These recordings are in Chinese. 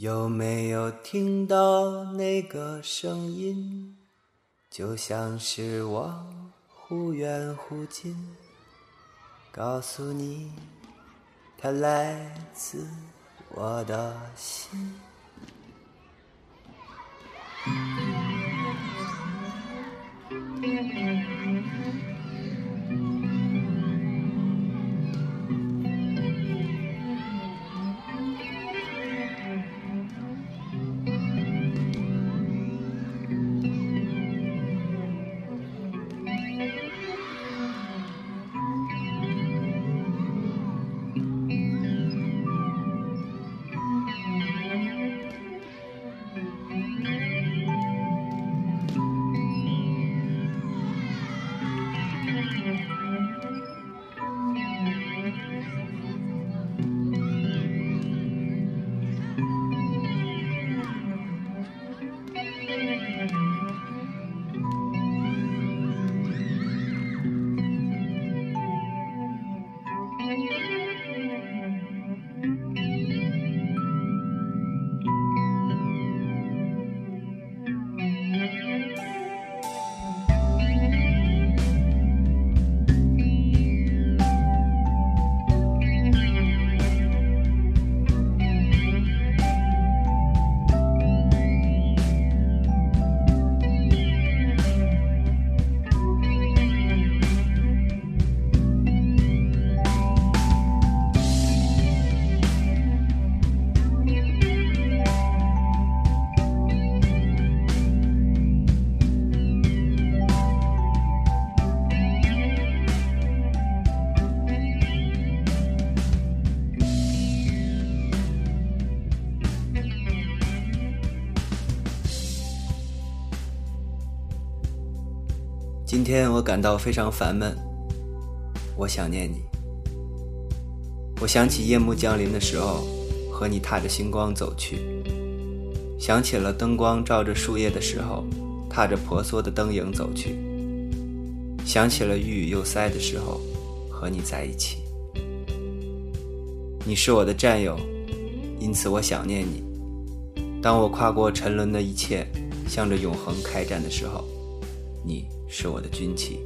有没有听到那个声音？就像是我忽远忽近，告诉你，它来自我的心。天我感到非常烦闷，我想念你。我想起夜幕降临的时候，和你踏着星光走去；想起了灯光照着树叶的时候，踏着婆娑的灯影走去；想起了郁郁又塞的时候，和你在一起。你是我的战友，因此我想念你。当我跨过沉沦的一切，向着永恒开战的时候，你。是我的军旗。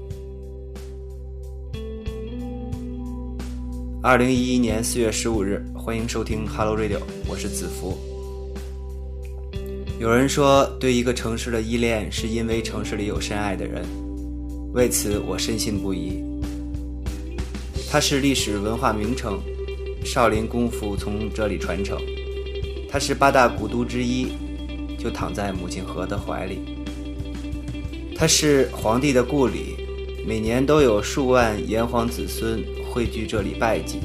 二零一一年四月十五日，欢迎收听 Hello Radio，我是子福。有人说，对一个城市的依恋是因为城市里有深爱的人，为此我深信不疑。它是历史文化名城，少林功夫从这里传承；它是八大古都之一，就躺在母亲河的怀里。它是皇帝的故里，每年都有数万炎黄子孙汇聚这里拜祭，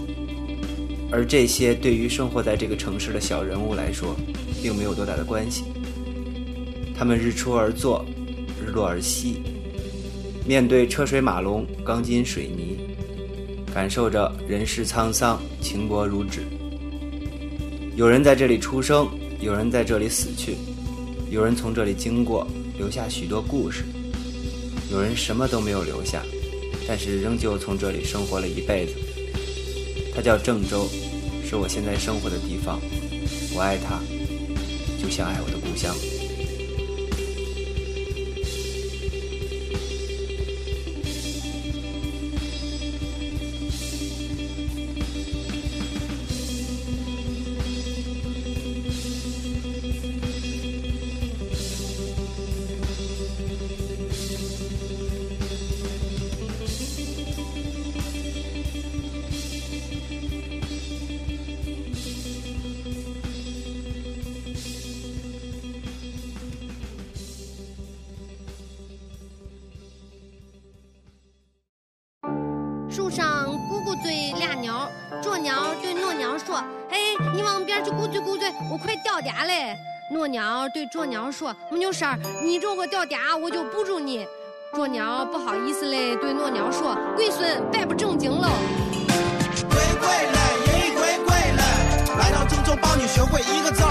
而这些对于生活在这个城市的小人物来说，并没有多大的关系。他们日出而作，日落而息，面对车水马龙、钢筋水泥，感受着人世沧桑、情薄如纸。有人在这里出生，有人在这里死去，有人从这里经过，留下许多故事。有人什么都没有留下，但是仍旧从这里生活了一辈子。他叫郑州，是我现在生活的地方。我爱他，就像爱我的故乡。俩鸟，啄鸟对诺鸟说：“哎，你往边去咕嘴咕嘴，我快掉嗲嘞。”诺鸟对啄鸟说：“没有事儿，你如果掉嗲，我就补住你。”啄鸟不好意思嘞，对诺鸟说：“龟孙，别不正经喽。”龟龟嘞，咦龟龟嘞，来到郑州帮你学会一个字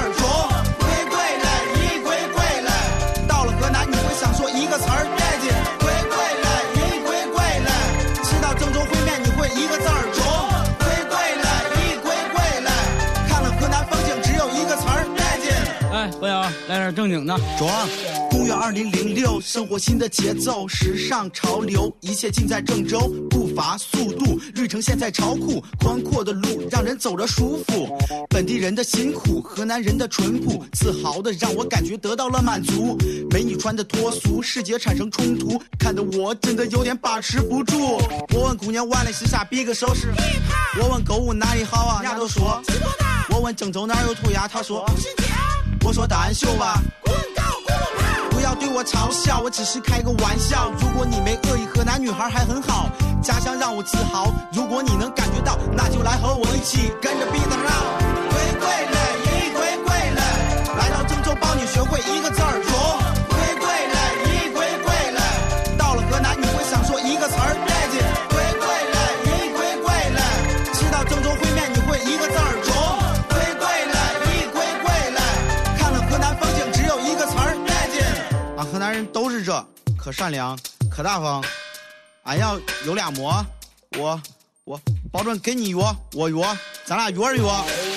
点正经的。装。公元二零零六，生活新的节奏，时尚潮流，一切尽在郑州。步伐、速度，绿城现在超酷，宽阔的路让人走着舒服。本地人的辛苦，河南人的淳朴，自豪的让我感觉得到了满足。美女穿的脱俗，视觉产生冲突，看得我真的有点把持不住。我问姑娘弯了是啥，比个手势。我问购物哪里好啊，人家都说。我问郑州哪有涂鸦，他说。我说答案秀吧。不要对我嘲笑，我只是开个玩笑。如果你没恶意，河南女孩还很好，家乡让我自豪。如果你能感觉到，那就来和我一起跟着 beat 绕。归归嘞，一归归嘞，来到郑州帮你学会一个字儿都是这，可善良，可大方。俺要有俩馍，我我保准给你约，我约，咱俩约着约。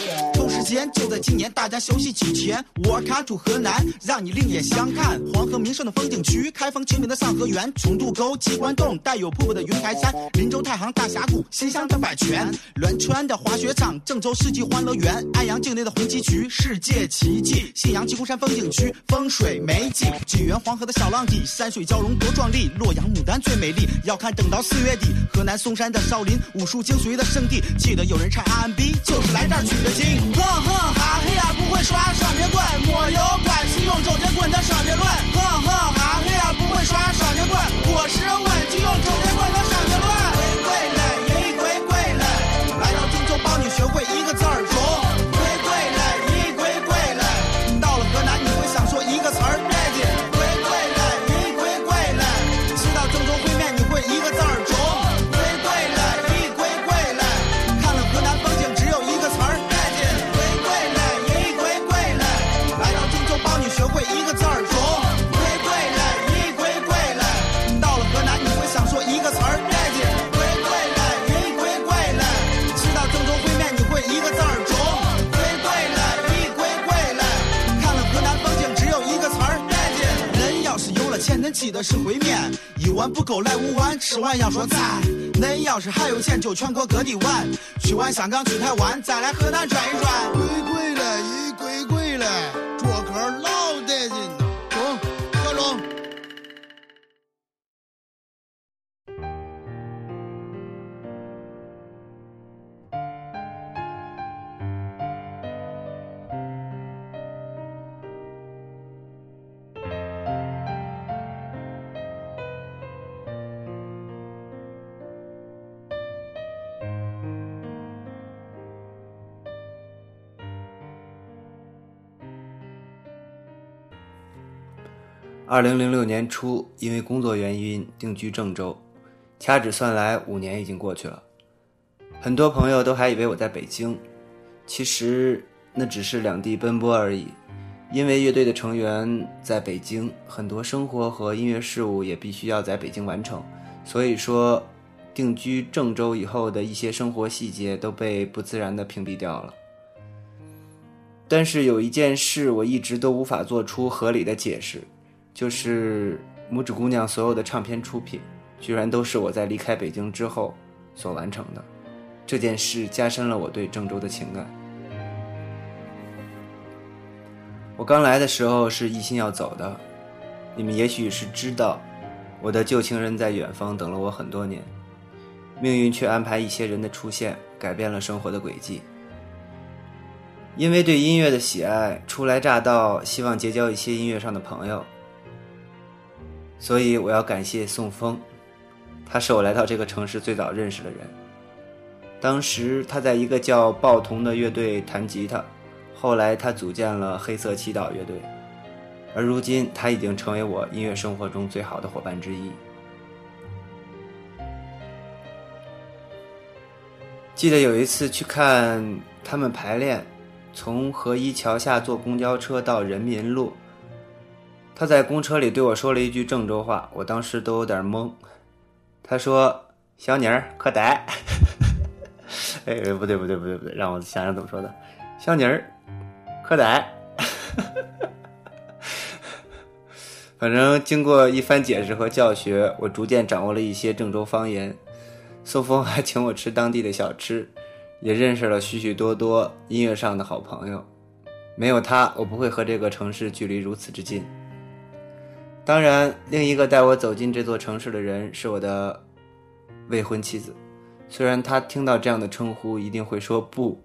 间就在今年，大家休息几天。Welcome to 河南，让你另眼相看。黄河名胜的风景区，开封清明的上河园，重渡沟、鸡冠洞，带有瀑布的云台山，林州太行大峡谷，新乡的百泉，栾川的滑雪场，郑州世纪欢乐园，安阳境内的红旗渠，世界奇迹，信阳鸡公山风景区，风水美景，济源黄河的小浪底，山水交融多壮丽，洛阳牡丹最美丽，要看等到四月底。河南嵩山的少林，武术精髓的圣地，记得有人唱 R&B，就是来这儿取的经。哼哼哈嘿呀，不会耍双截棍，没有关系，用周杰棍的双截棍。哼哼哈嘿呀，不会耍双截棍，我是问题用周杰棍的双截论。归归嘞，一归归嘞，来到郑州帮你学会一个字儿中。的，是烩面，一碗不够来五碗，吃完要说赞。恁要是还有钱，就全国各地玩，去完香港，去台湾，再来河南转一转。归归嘞，一归归嘞，二零零六年初，因为工作原因定居郑州，掐指算来五年已经过去了。很多朋友都还以为我在北京，其实那只是两地奔波而已。因为乐队的成员在北京，很多生活和音乐事务也必须要在北京完成，所以说定居郑州以后的一些生活细节都被不自然的屏蔽掉了。但是有一件事我一直都无法做出合理的解释。就是拇指姑娘所有的唱片出品，居然都是我在离开北京之后所完成的。这件事加深了我对郑州的情感。我刚来的时候是一心要走的，你们也许是知道，我的旧情人在远方等了我很多年，命运却安排一些人的出现，改变了生活的轨迹。因为对音乐的喜爱，初来乍到，希望结交一些音乐上的朋友。所以我要感谢宋峰，他是我来到这个城市最早认识的人。当时他在一个叫报童的乐队弹吉他，后来他组建了黑色祈祷乐队，而如今他已经成为我音乐生活中最好的伙伴之一。记得有一次去看他们排练，从河一桥下坐公交车到人民路。他在公车里对我说了一句郑州话，我当时都有点懵。他说：“小妮儿可呆。” 哎，不对不对不对不对，让我想想怎么说的。小妮儿可呆。反正经过一番解释和教学，我逐渐掌握了一些郑州方言。宋峰还请我吃当地的小吃，也认识了许许多多音乐上的好朋友。没有他，我不会和这个城市距离如此之近。当然，另一个带我走进这座城市的人是我的未婚妻子。虽然她听到这样的称呼一定会说不，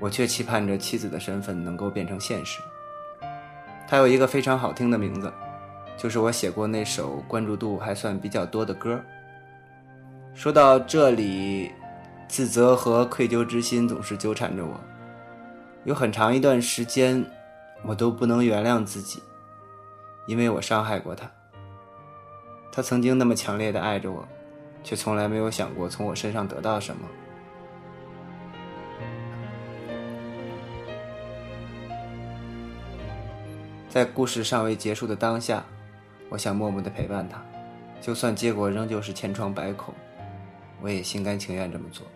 我却期盼着妻子的身份能够变成现实。她有一个非常好听的名字，就是我写过那首关注度还算比较多的歌。说到这里，自责和愧疚之心总是纠缠着我。有很长一段时间，我都不能原谅自己，因为我伤害过他。他曾经那么强烈的爱着我，却从来没有想过从我身上得到什么。在故事尚未结束的当下，我想默默的陪伴他，就算结果仍旧是千疮百孔。我也心甘情愿这么做。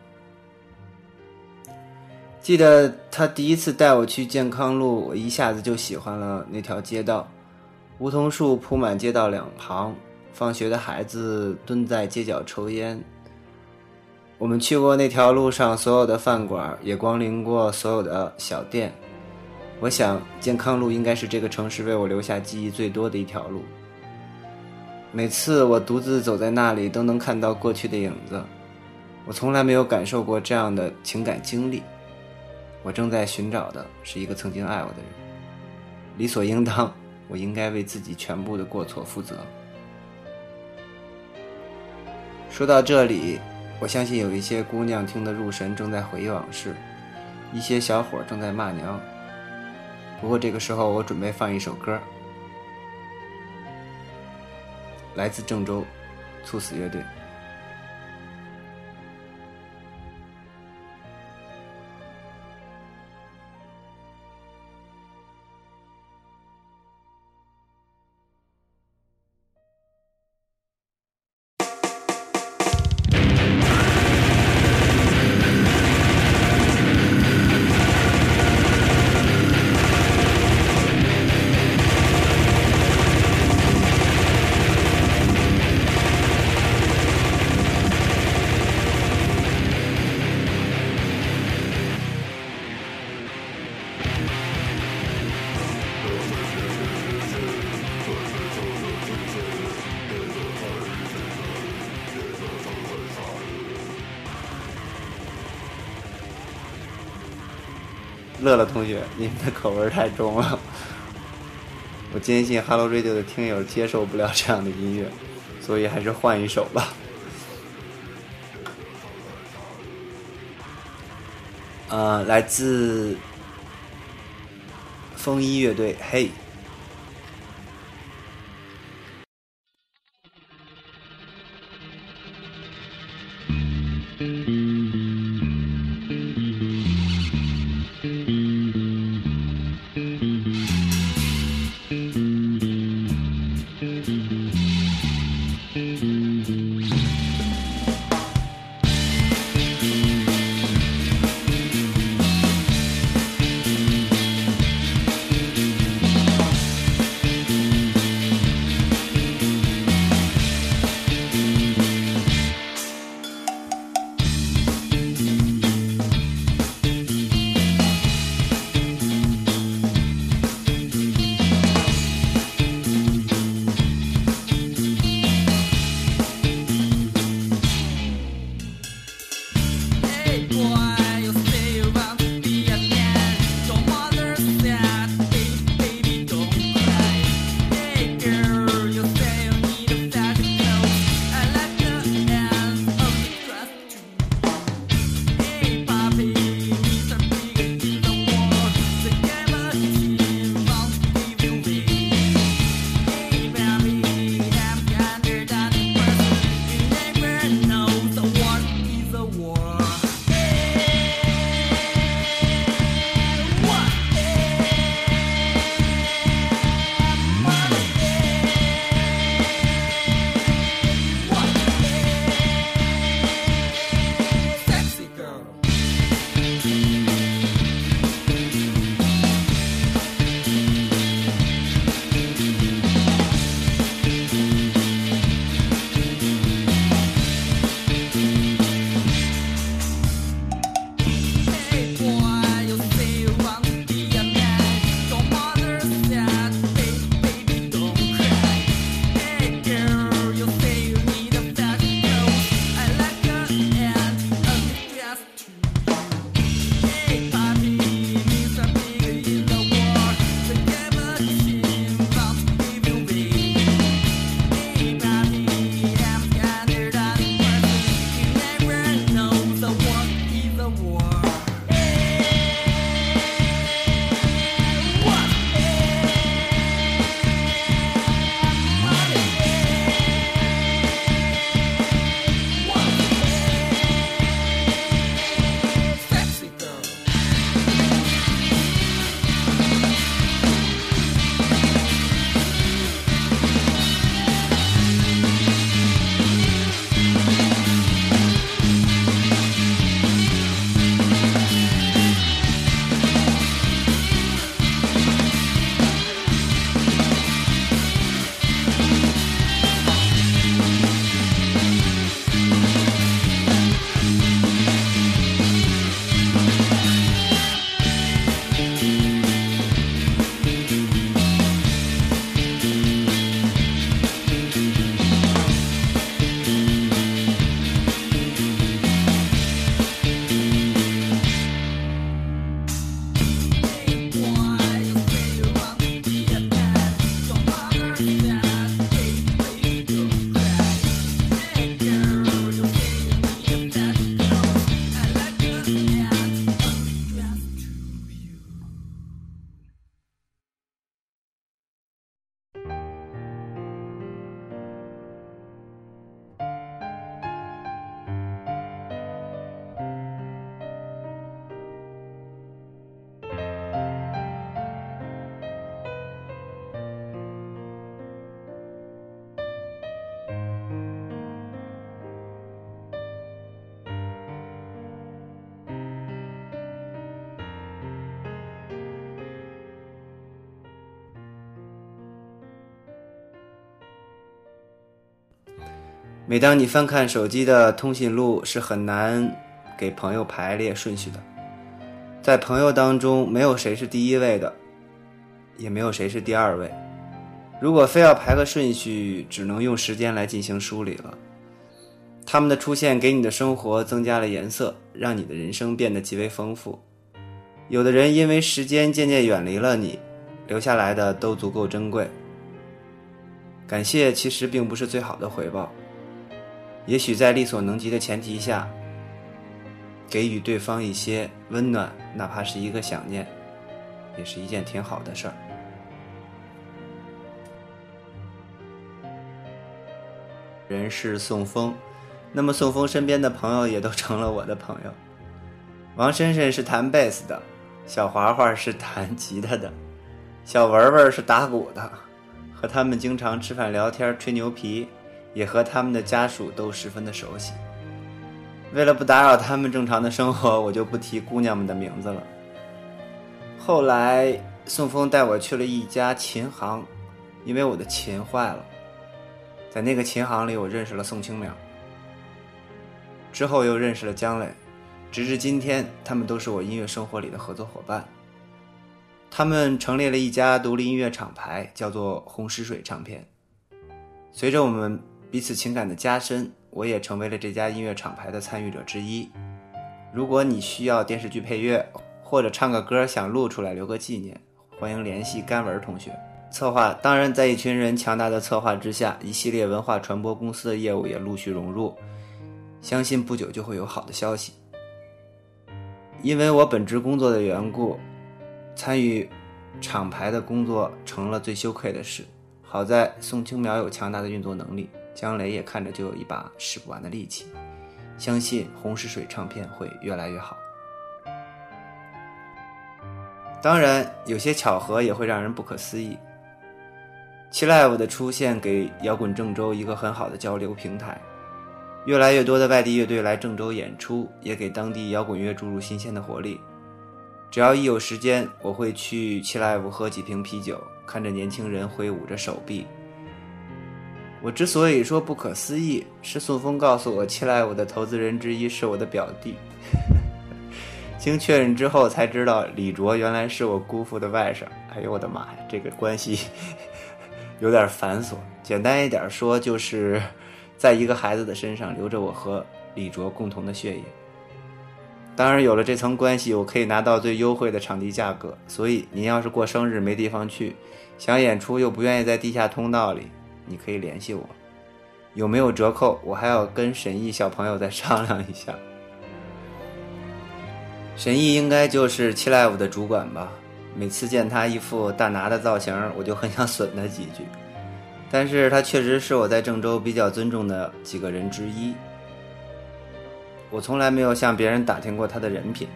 记得他第一次带我去健康路，我一下子就喜欢了那条街道，梧桐树铺满街道两旁，放学的孩子蹲在街角抽烟。我们去过那条路上所有的饭馆，也光临过所有的小店。我想，健康路应该是这个城市为我留下记忆最多的一条路。每次我独自走在那里，都能看到过去的影子。我从来没有感受过这样的情感经历。我正在寻找的是一个曾经爱我的人。理所应当，我应该为自己全部的过错负责。说到这里，我相信有一些姑娘听得入神，正在回忆往事；一些小伙正在骂娘。不过这个时候，我准备放一首歌，来自郑州，猝死乐队。乐乐同学，你们的口味太重了，我坚信 Hello Radio 的听友接受不了这样的音乐，所以还是换一首吧。呃，来自风衣乐队，嘿。每当你翻看手机的通讯录，是很难给朋友排列顺序的。在朋友当中，没有谁是第一位的，也没有谁是第二位。如果非要排个顺序，只能用时间来进行梳理了。他们的出现给你的生活增加了颜色，让你的人生变得极为丰富。有的人因为时间渐渐远离了你，留下来的都足够珍贵。感谢其实并不是最好的回报，也许在力所能及的前提下，给予对方一些温暖，哪怕是一个想念，也是一件挺好的事儿。人是宋风，那么宋风身边的朋友也都成了我的朋友。王深深是弹贝斯的，小华华是弹吉他的，小文文是打鼓的，和他们经常吃饭聊天吹牛皮，也和他们的家属都十分的熟悉。为了不打扰他们正常的生活，我就不提姑娘们的名字了。后来宋风带我去了一家琴行，因为我的琴坏了。在那个琴行里，我认识了宋清淼，之后又认识了姜磊，直至今天，他们都是我音乐生活里的合作伙伴。他们成立了一家独立音乐厂牌，叫做红石水唱片。随着我们彼此情感的加深，我也成为了这家音乐厂牌的参与者之一。如果你需要电视剧配乐，或者唱个歌想录出来留个纪念，欢迎联系甘文同学。策划当然，在一群人强大的策划之下，一系列文化传播公司的业务也陆续融入。相信不久就会有好的消息。因为我本职工作的缘故，参与厂牌的工作成了最羞愧的事。好在宋清苗有强大的运作能力，姜雷也看着就有一把使不完的力气。相信红石水唱片会越来越好。当然，有些巧合也会让人不可思议。七 Live 的出现给摇滚郑州一个很好的交流平台，越来越多的外地乐队来郑州演出，也给当地摇滚乐注入新鲜的活力。只要一有时间，我会去七 Live 喝几瓶啤酒，看着年轻人挥舞着手臂。我之所以说不可思议，是宋峰告诉我，七 Live 的投资人之一是我的表弟。经确认之后才知道，李卓原来是我姑父的外甥。哎呦我的妈呀，这个关系！有点繁琐，简单一点说，就是在一个孩子的身上流着我和李卓共同的血液。当然，有了这层关系，我可以拿到最优惠的场地价格。所以，您要是过生日没地方去，想演出又不愿意在地下通道里，你可以联系我。有没有折扣？我还要跟沈毅小朋友再商量一下。沈毅应该就是七 live 的主管吧。每次见他一副大拿的造型，我就很想损他几句。但是他确实是我在郑州比较尊重的几个人之一。我从来没有向别人打听过他的人品，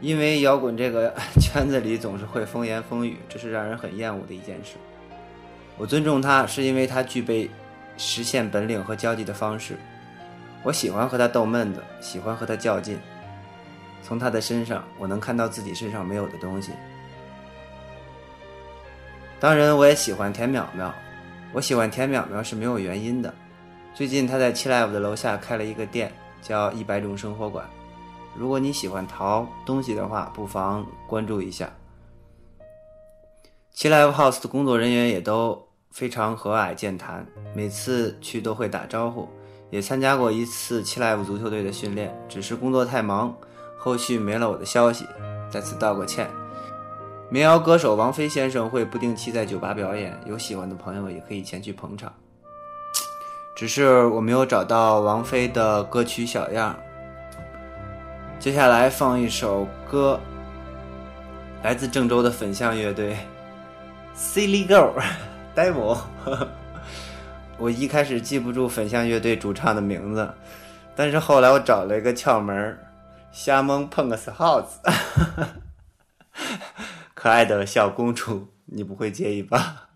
因为摇滚这个 圈子里总是会风言风语，这是让人很厌恶的一件事。我尊重他，是因为他具备实现本领和交际的方式。我喜欢和他逗闷子，喜欢和他较劲。从他的身上，我能看到自己身上没有的东西。当然，我也喜欢田淼淼。我喜欢田淼淼是没有原因的。最近他在七 live 的楼下开了一个店，叫一百种生活馆。如果你喜欢淘东西的话，不妨关注一下。七 live house 的工作人员也都非常和蔼健谈，每次去都会打招呼。也参加过一次七 live 足球队的训练，只是工作太忙。后续没了我的消息，在此道个歉。民谣歌手王菲先生会不定期在酒吧表演，有喜欢的朋友也可以前去捧场。只是我没有找到王菲的歌曲小样。接下来放一首歌，来自郑州的粉象乐队，Silly Girl，呆萌。我一开始记不住粉象乐队主唱的名字，但是后来我找了一个窍门。瞎蒙碰个死耗子，可爱的小公主，你不会介意吧？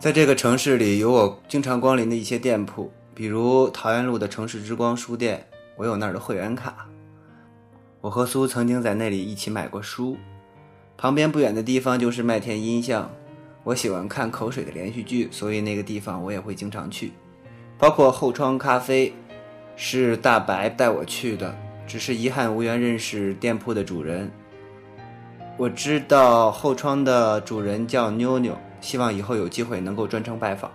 在这个城市里，有我经常光临的一些店铺，比如桃源路的城市之光书店，我有那儿的会员卡。我和苏曾经在那里一起买过书。旁边不远的地方就是麦田音像，我喜欢看口水的连续剧，所以那个地方我也会经常去。包括后窗咖啡，是大白带我去的，只是遗憾无缘认识店铺的主人。我知道后窗的主人叫妞妞。希望以后有机会能够专程拜访。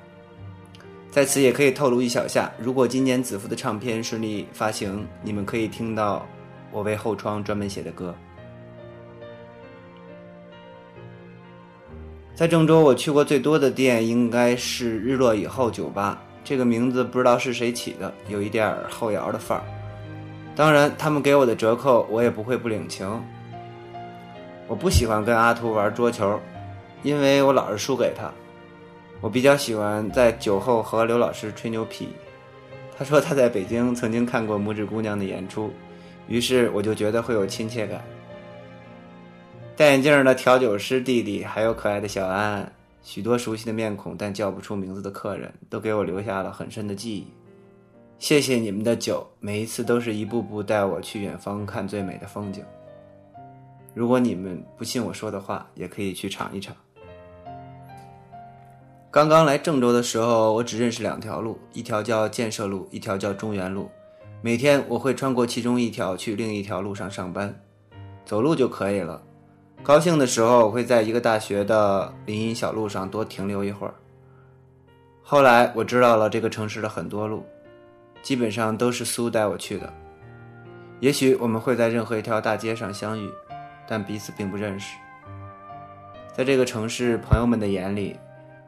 在此也可以透露一小下，如果今年子服的唱片顺利发行，你们可以听到我为后窗专门写的歌。在郑州，我去过最多的店应该是日落以后酒吧，这个名字不知道是谁起的，有一点后摇的范儿。当然，他们给我的折扣我也不会不领情。我不喜欢跟阿图玩桌球。因为我老是输给他，我比较喜欢在酒后和刘老师吹牛皮。他说他在北京曾经看过拇指姑娘的演出，于是我就觉得会有亲切感。戴眼镜的调酒师弟弟，还有可爱的小安，许多熟悉的面孔但叫不出名字的客人，都给我留下了很深的记忆。谢谢你们的酒，每一次都是一步步带我去远方看最美的风景。如果你们不信我说的话，也可以去尝一尝。刚刚来郑州的时候，我只认识两条路，一条叫建设路，一条叫中原路。每天我会穿过其中一条去另一条路上上班，走路就可以了。高兴的时候，我会在一个大学的林荫小路上多停留一会儿。后来我知道了这个城市的很多路，基本上都是苏带我去的。也许我们会在任何一条大街上相遇，但彼此并不认识。在这个城市，朋友们的眼里。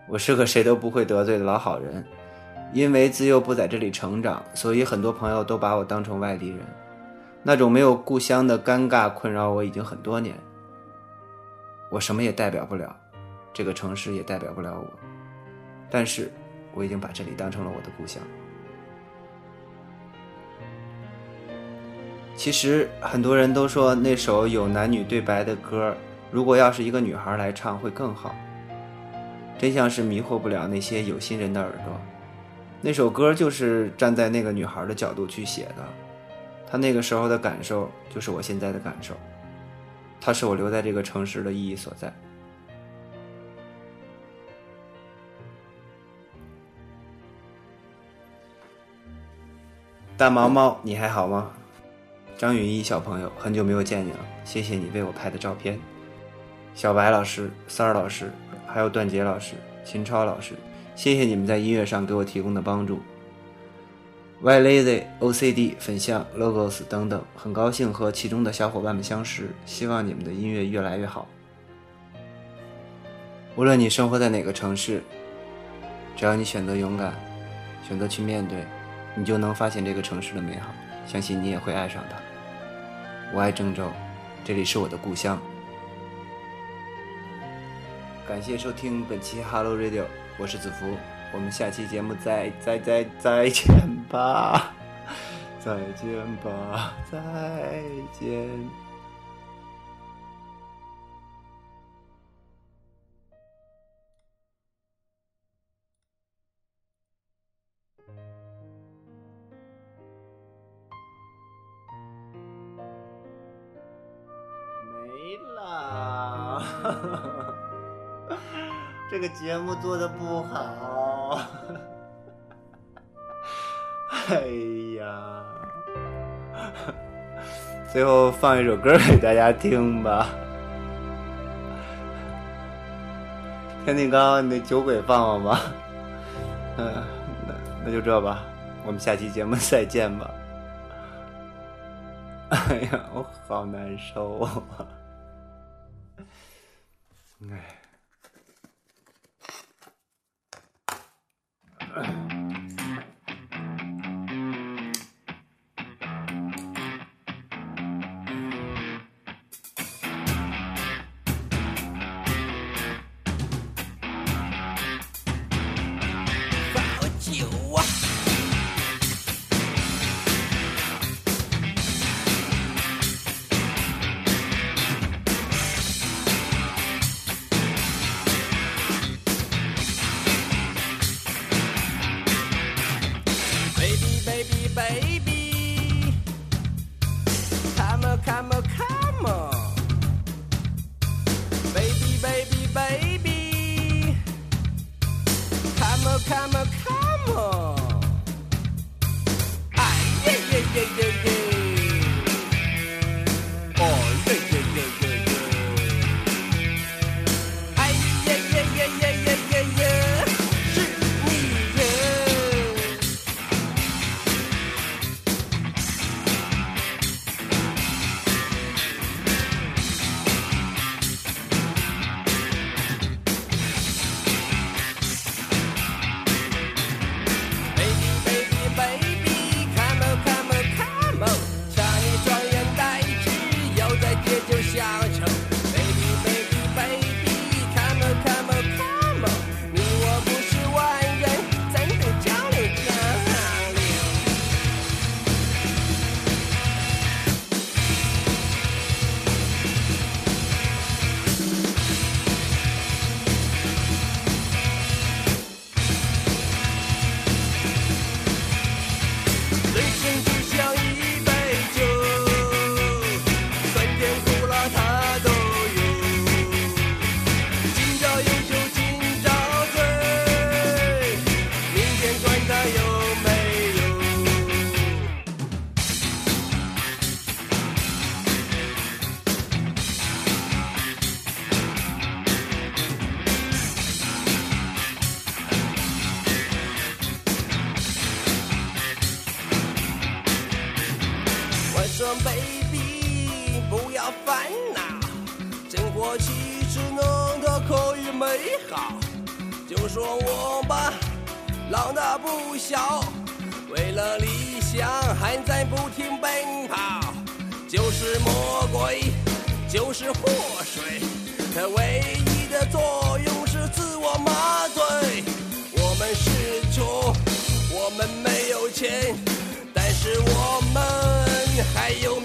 我是个谁都不会得罪的老好人，因为自幼不在这里成长，所以很多朋友都把我当成外地人。那种没有故乡的尴尬困扰我已经很多年。我什么也代表不了，这个城市也代表不了我，但是我已经把这里当成了我的故乡。其实很多人都说那首有男女对白的歌，如果要是一个女孩来唱会更好。真相是迷惑不了那些有心人的耳朵。那首歌就是站在那个女孩的角度去写的，她那个时候的感受就是我现在的感受，它是我留在这个城市的意义所在。大毛毛，你还好吗？张云逸小朋友，很久没有见你了，谢谢你为我拍的照片。小白老师，三儿老师。还有段杰老师、秦超老师，谢谢你们在音乐上给我提供的帮助。Y Lazy、OCD、粉象、Logos 等等，很高兴和其中的小伙伴们相识，希望你们的音乐越来越好。无论你生活在哪个城市，只要你选择勇敢，选择去面对，你就能发现这个城市的美好，相信你也会爱上它。我爱郑州，这里是我的故乡。感谢收听本期 Hello Radio，我是子福，我们下期节目再再再再见吧，再见吧，再见。节目做的不好，哎呀，最后放一首歌给大家听吧。天地刚，你那酒鬼放放吧。嗯，那那就这吧，我们下期节目再见吧。哎呀，我好难受啊！哎。Uh. baby 不要烦恼。生活其实弄得可以美好就说我吧老大不小为了理想还在不停奔跑。就是魔鬼就是祸水它唯一的作用是自我麻醉。我们是穷我们没有钱但是我们还有